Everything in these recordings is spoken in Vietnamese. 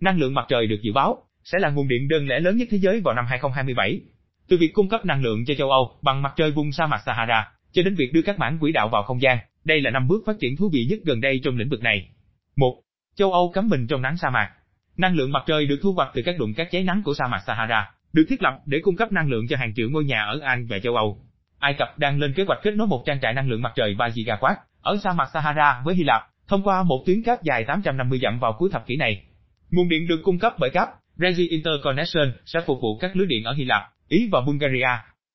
năng lượng mặt trời được dự báo sẽ là nguồn điện đơn lẻ lớn nhất thế giới vào năm 2027. Từ việc cung cấp năng lượng cho châu Âu bằng mặt trời vùng sa mạc Sahara, cho đến việc đưa các mảng quỹ đạo vào không gian, đây là năm bước phát triển thú vị nhất gần đây trong lĩnh vực này. 1. Châu Âu cắm mình trong nắng sa mạc. Năng lượng mặt trời được thu hoạch từ các đụng các cháy nắng của sa mạc Sahara, được thiết lập để cung cấp năng lượng cho hàng triệu ngôi nhà ở Anh và châu Âu. Ai Cập đang lên kế hoạch kết nối một trang trại năng lượng mặt trời 3 gigawatt ở sa mạc Sahara với Hy Lạp, thông qua một tuyến cáp dài 850 dặm vào cuối thập kỷ này. Nguồn điện được cung cấp bởi cáp Regi Interconnection sẽ phục vụ các lưới điện ở Hy Lạp, Ý và Bulgaria.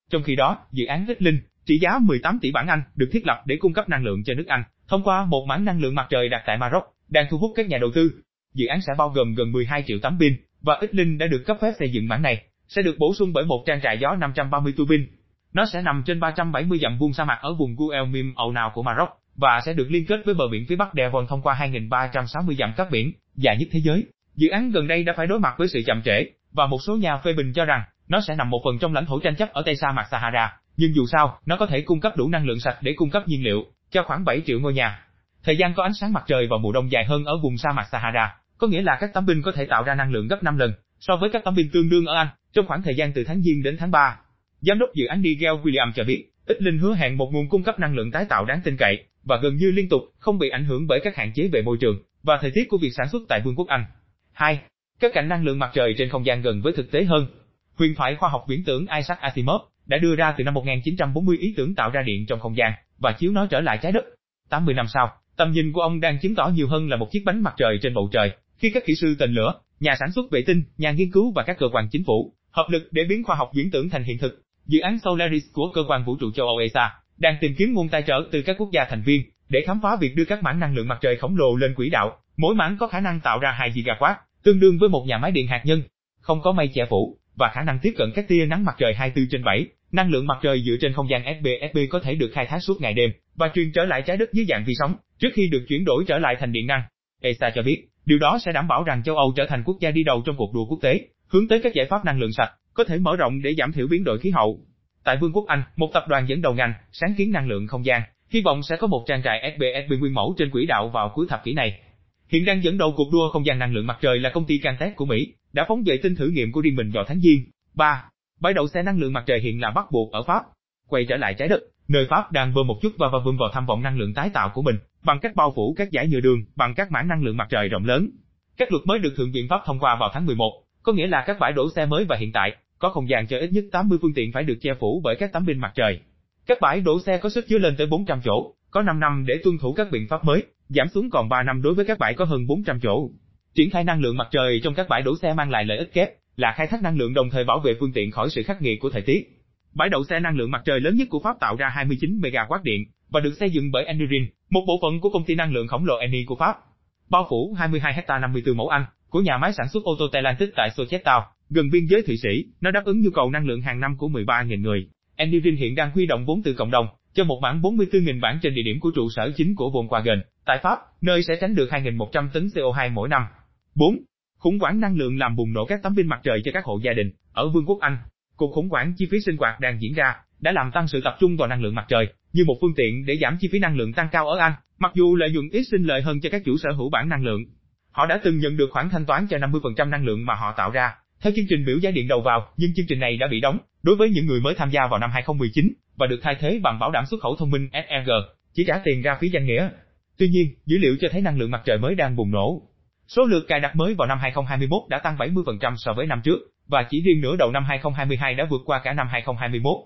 Trong khi đó, dự án Ích Linh, trị giá 18 tỷ bảng Anh, được thiết lập để cung cấp năng lượng cho nước Anh, thông qua một mảng năng lượng mặt trời đặt tại Maroc, đang thu hút các nhà đầu tư. Dự án sẽ bao gồm gần 12 triệu tấm pin, và ít Linh đã được cấp phép xây dựng mảng này, sẽ được bổ sung bởi một trang trại gió 530 tu pin. Nó sẽ nằm trên 370 dặm vuông sa mạc ở vùng Guelmim Âu nào của Maroc, và sẽ được liên kết với bờ biển phía bắc Devon thông qua 2.360 dặm cát biển, dài nhất thế giới. Dự án gần đây đã phải đối mặt với sự chậm trễ, và một số nhà phê bình cho rằng nó sẽ nằm một phần trong lãnh thổ tranh chấp ở Tây sa mạc Sahara, nhưng dù sao, nó có thể cung cấp đủ năng lượng sạch để cung cấp nhiên liệu cho khoảng 7 triệu ngôi nhà. Thời gian có ánh sáng mặt trời vào mùa đông dài hơn ở vùng sa mạc Sahara, có nghĩa là các tấm pin có thể tạo ra năng lượng gấp 5 lần so với các tấm pin tương đương ở Anh trong khoảng thời gian từ tháng Giêng đến tháng 3. Giám đốc dự án Nigel William cho biết, ít linh hứa hẹn một nguồn cung cấp năng lượng tái tạo đáng tin cậy và gần như liên tục, không bị ảnh hưởng bởi các hạn chế về môi trường và thời tiết của việc sản xuất tại Vương quốc Anh. 2. Các cạnh năng lượng mặt trời trên không gian gần với thực tế hơn. Huyền thoại khoa học viễn tưởng Isaac Asimov đã đưa ra từ năm 1940 ý tưởng tạo ra điện trong không gian và chiếu nó trở lại trái đất. 80 năm sau, tầm nhìn của ông đang chứng tỏ nhiều hơn là một chiếc bánh mặt trời trên bầu trời, khi các kỹ sư tên lửa, nhà sản xuất vệ tinh, nhà nghiên cứu và các cơ quan chính phủ hợp lực để biến khoa học viễn tưởng thành hiện thực. Dự án Solaris của cơ quan vũ trụ châu Âu ESA đang tìm kiếm nguồn tài trợ từ các quốc gia thành viên để khám phá việc đưa các mảng năng lượng mặt trời khổng lồ lên quỹ đạo. Mỗi mảng có khả năng tạo ra 2 gigawatt, tương đương với một nhà máy điện hạt nhân, không có mây che phủ và khả năng tiếp cận các tia nắng mặt trời 24 trên 7. Năng lượng mặt trời dựa trên không gian FBFB có thể được khai thác suốt ngày đêm và truyền trở lại trái đất dưới dạng vi sóng trước khi được chuyển đổi trở lại thành điện năng. ESA cho biết, điều đó sẽ đảm bảo rằng châu Âu trở thành quốc gia đi đầu trong cuộc đua quốc tế, hướng tới các giải pháp năng lượng sạch, có thể mở rộng để giảm thiểu biến đổi khí hậu. Tại Vương quốc Anh, một tập đoàn dẫn đầu ngành, sáng kiến năng lượng không gian, hy vọng sẽ có một trang trại SPSP nguyên mẫu trên quỹ đạo vào cuối thập kỷ này. Hiện đang dẫn đầu cuộc đua không gian năng lượng mặt trời là công ty Cantech của Mỹ, đã phóng vệ tinh thử nghiệm của riêng mình vào tháng Giêng. 3. Bãi đậu xe năng lượng mặt trời hiện là bắt buộc ở Pháp. Quay trở lại trái đất, nơi Pháp đang vơ một chút và và vươn vào tham vọng năng lượng tái tạo của mình, bằng cách bao phủ các giải nhựa đường bằng các mảng năng lượng mặt trời rộng lớn. Các luật mới được Thượng viện Pháp thông qua vào tháng 11, có nghĩa là các bãi đổ xe mới và hiện tại có không gian cho ít nhất 80 phương tiện phải được che phủ bởi các tấm pin mặt trời. Các bãi đổ xe có sức chứa lên tới 400 chỗ, có 5 năm để tuân thủ các biện pháp mới, giảm xuống còn 3 năm đối với các bãi có hơn 400 chỗ. Triển khai năng lượng mặt trời trong các bãi đổ xe mang lại lợi ích kép là khai thác năng lượng đồng thời bảo vệ phương tiện khỏi sự khắc nghiệt của thời tiết. Bãi đậu xe năng lượng mặt trời lớn nhất của Pháp tạo ra 29 MW điện và được xây dựng bởi Enerin, một bộ phận của công ty năng lượng khổng lồ Eni của Pháp. Bao phủ 22 hecta 54 mẫu Anh của nhà máy sản xuất ô tô Stellantis tại Sochetau, gần biên giới Thụy Sĩ, nó đáp ứng nhu cầu năng lượng hàng năm của 13.000 người. Enerin hiện đang huy động vốn từ cộng đồng cho một bản 44.000 bản trên địa điểm của trụ sở chính của Volkswagen tại Pháp, nơi sẽ tránh được 2.100 tấn CO2 mỗi năm. 4. Khủng hoảng năng lượng làm bùng nổ các tấm pin mặt trời cho các hộ gia đình ở Vương quốc Anh. Cuộc khủng hoảng chi phí sinh hoạt đang diễn ra đã làm tăng sự tập trung vào năng lượng mặt trời như một phương tiện để giảm chi phí năng lượng tăng cao ở Anh, mặc dù lợi nhuận ít sinh lợi hơn cho các chủ sở hữu bản năng lượng. Họ đã từng nhận được khoản thanh toán cho 50% năng lượng mà họ tạo ra theo chương trình biểu giá điện đầu vào, nhưng chương trình này đã bị đóng đối với những người mới tham gia vào năm 2019 và được thay thế bằng bảo đảm xuất khẩu thông minh SEG, chỉ trả tiền ra phí danh nghĩa. Tuy nhiên, dữ liệu cho thấy năng lượng mặt trời mới đang bùng nổ. Số lượt cài đặt mới vào năm 2021 đã tăng 70% so với năm trước, và chỉ riêng nửa đầu năm 2022 đã vượt qua cả năm 2021.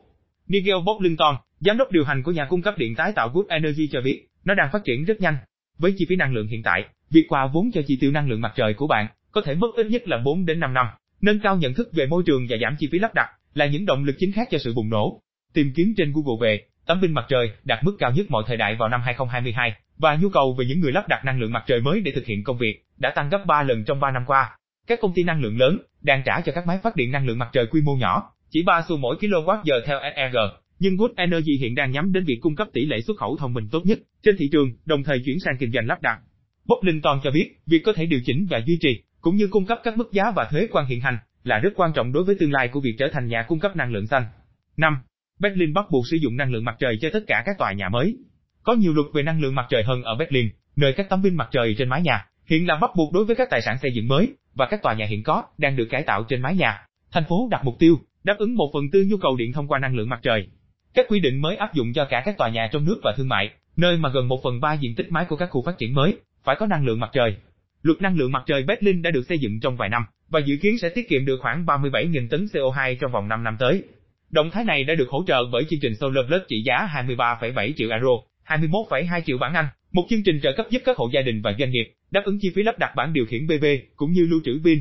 Nigel Bocklinton, giám đốc điều hành của nhà cung cấp điện tái tạo Good Energy cho biết, nó đang phát triển rất nhanh. Với chi phí năng lượng hiện tại, việc qua vốn cho chi tiêu năng lượng mặt trời của bạn có thể mất ít nhất là 4 đến 5 năm. Nâng cao nhận thức về môi trường và giảm chi phí lắp đặt là những động lực chính khác cho sự bùng nổ. Tìm kiếm trên Google về tấm pin mặt trời đạt mức cao nhất mọi thời đại vào năm 2022 và nhu cầu về những người lắp đặt năng lượng mặt trời mới để thực hiện công việc đã tăng gấp 3 lần trong 3 năm qua. Các công ty năng lượng lớn đang trả cho các máy phát điện năng lượng mặt trời quy mô nhỏ, chỉ 3 xu mỗi kWh theo SEG, nhưng Good Energy hiện đang nhắm đến việc cung cấp tỷ lệ xuất khẩu thông minh tốt nhất trên thị trường, đồng thời chuyển sang kinh doanh lắp đặt. Bob Linton cho biết, việc có thể điều chỉnh và duy trì, cũng như cung cấp các mức giá và thuế quan hiện hành, là rất quan trọng đối với tương lai của việc trở thành nhà cung cấp năng lượng xanh. 5. Berlin bắt buộc sử dụng năng lượng mặt trời cho tất cả các tòa nhà mới. Có nhiều luật về năng lượng mặt trời hơn ở Berlin, nơi các tấm pin mặt trời trên mái nhà hiện là bắt buộc đối với các tài sản xây dựng mới và các tòa nhà hiện có đang được cải tạo trên mái nhà. Thành phố đặt mục tiêu đáp ứng một phần tư nhu cầu điện thông qua năng lượng mặt trời. Các quy định mới áp dụng cho cả các tòa nhà trong nước và thương mại, nơi mà gần một phần ba diện tích mái của các khu phát triển mới phải có năng lượng mặt trời. Luật năng lượng mặt trời Berlin đã được xây dựng trong vài năm và dự kiến sẽ tiết kiệm được khoảng 37.000 tấn CO2 trong vòng 5 năm tới. Động thái này đã được hỗ trợ bởi chương trình Solar Plus trị giá 23,7 triệu euro, 21,2 triệu bảng Anh, một chương trình trợ cấp giúp các hộ gia đình và doanh nghiệp đáp ứng chi phí lắp đặt bảng điều khiển PV cũng như lưu trữ pin.